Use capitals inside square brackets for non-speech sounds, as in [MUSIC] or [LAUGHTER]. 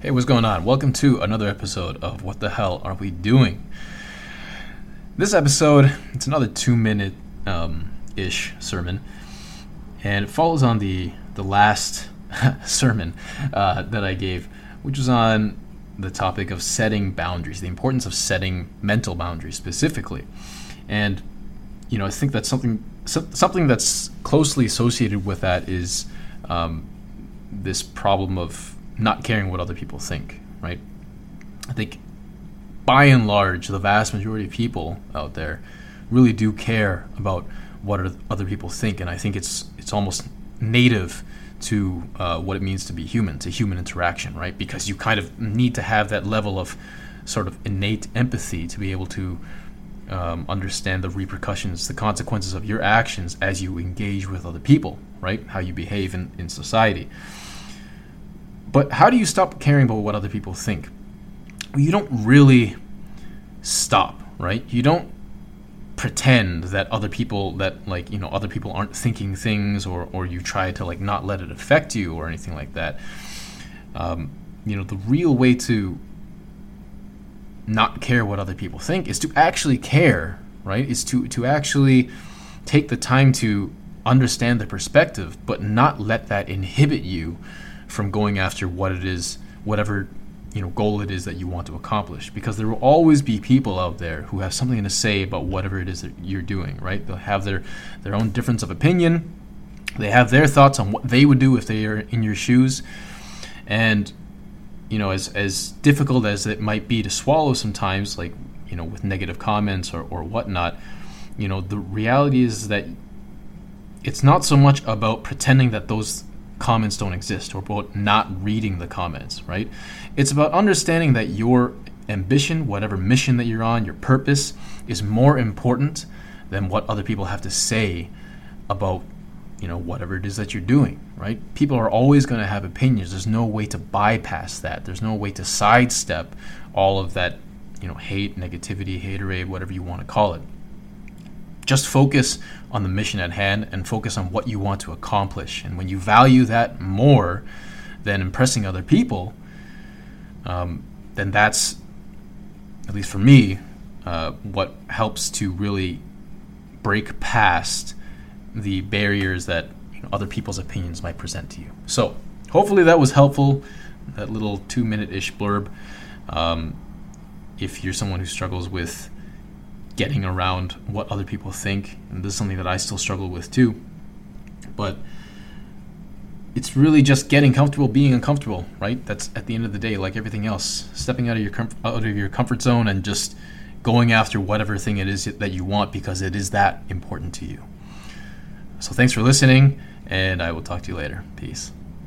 Hey, what's going on? Welcome to another episode of What the Hell Are We Doing? This episode, it's another two minute um, ish sermon, and it follows on the, the last [LAUGHS] sermon uh, that I gave, which was on the topic of setting boundaries, the importance of setting mental boundaries specifically. And, you know, I think that's something, something that's closely associated with that is um, this problem of not caring what other people think, right? I think by and large, the vast majority of people out there really do care about what other people think, and I think it's it's almost native to uh, what it means to be human, to human interaction, right? Because you kind of need to have that level of sort of innate empathy to be able to um, understand the repercussions, the consequences of your actions as you engage with other people, right? How you behave in, in society. But how do you stop caring about what other people think? You don't really stop, right? You don't pretend that other people that like you know other people aren't thinking things or or you try to like not let it affect you or anything like that um, you know the real way to not care what other people think is to actually care right is to to actually take the time to understand the perspective but not let that inhibit you from going after what it is, whatever you know goal it is that you want to accomplish. Because there will always be people out there who have something to say about whatever it is that you're doing right? They'll have their their own difference of opinion. They have their thoughts on what they would do if they are in your shoes. And you know as as difficult as it might be to swallow sometimes like you know with negative comments or, or whatnot you know the reality is that it's not so much about pretending that those comments don't exist or about not reading the comments, right? It's about understanding that your ambition, whatever mission that you're on, your purpose is more important than what other people have to say about you know whatever it is that you're doing right? People are always going to have opinions. There's no way to bypass that. There's no way to sidestep all of that you know hate negativity haterade whatever you want to call it just focus on the mission at hand and focus on what you want to accomplish. And when you value that more than impressing other people, um, then that's, at least for me, uh, what helps to really break past the barriers that you know, other people's opinions might present to you. So, hopefully, that was helpful. That little two minute ish blurb. Um, if you're someone who struggles with getting around what other people think. And this is something that I still struggle with too. But it's really just getting comfortable being uncomfortable, right? That's at the end of the day, like everything else, stepping out of your com- out of your comfort zone and just going after whatever thing it is that you want because it is that important to you. So thanks for listening, and I will talk to you later. Peace.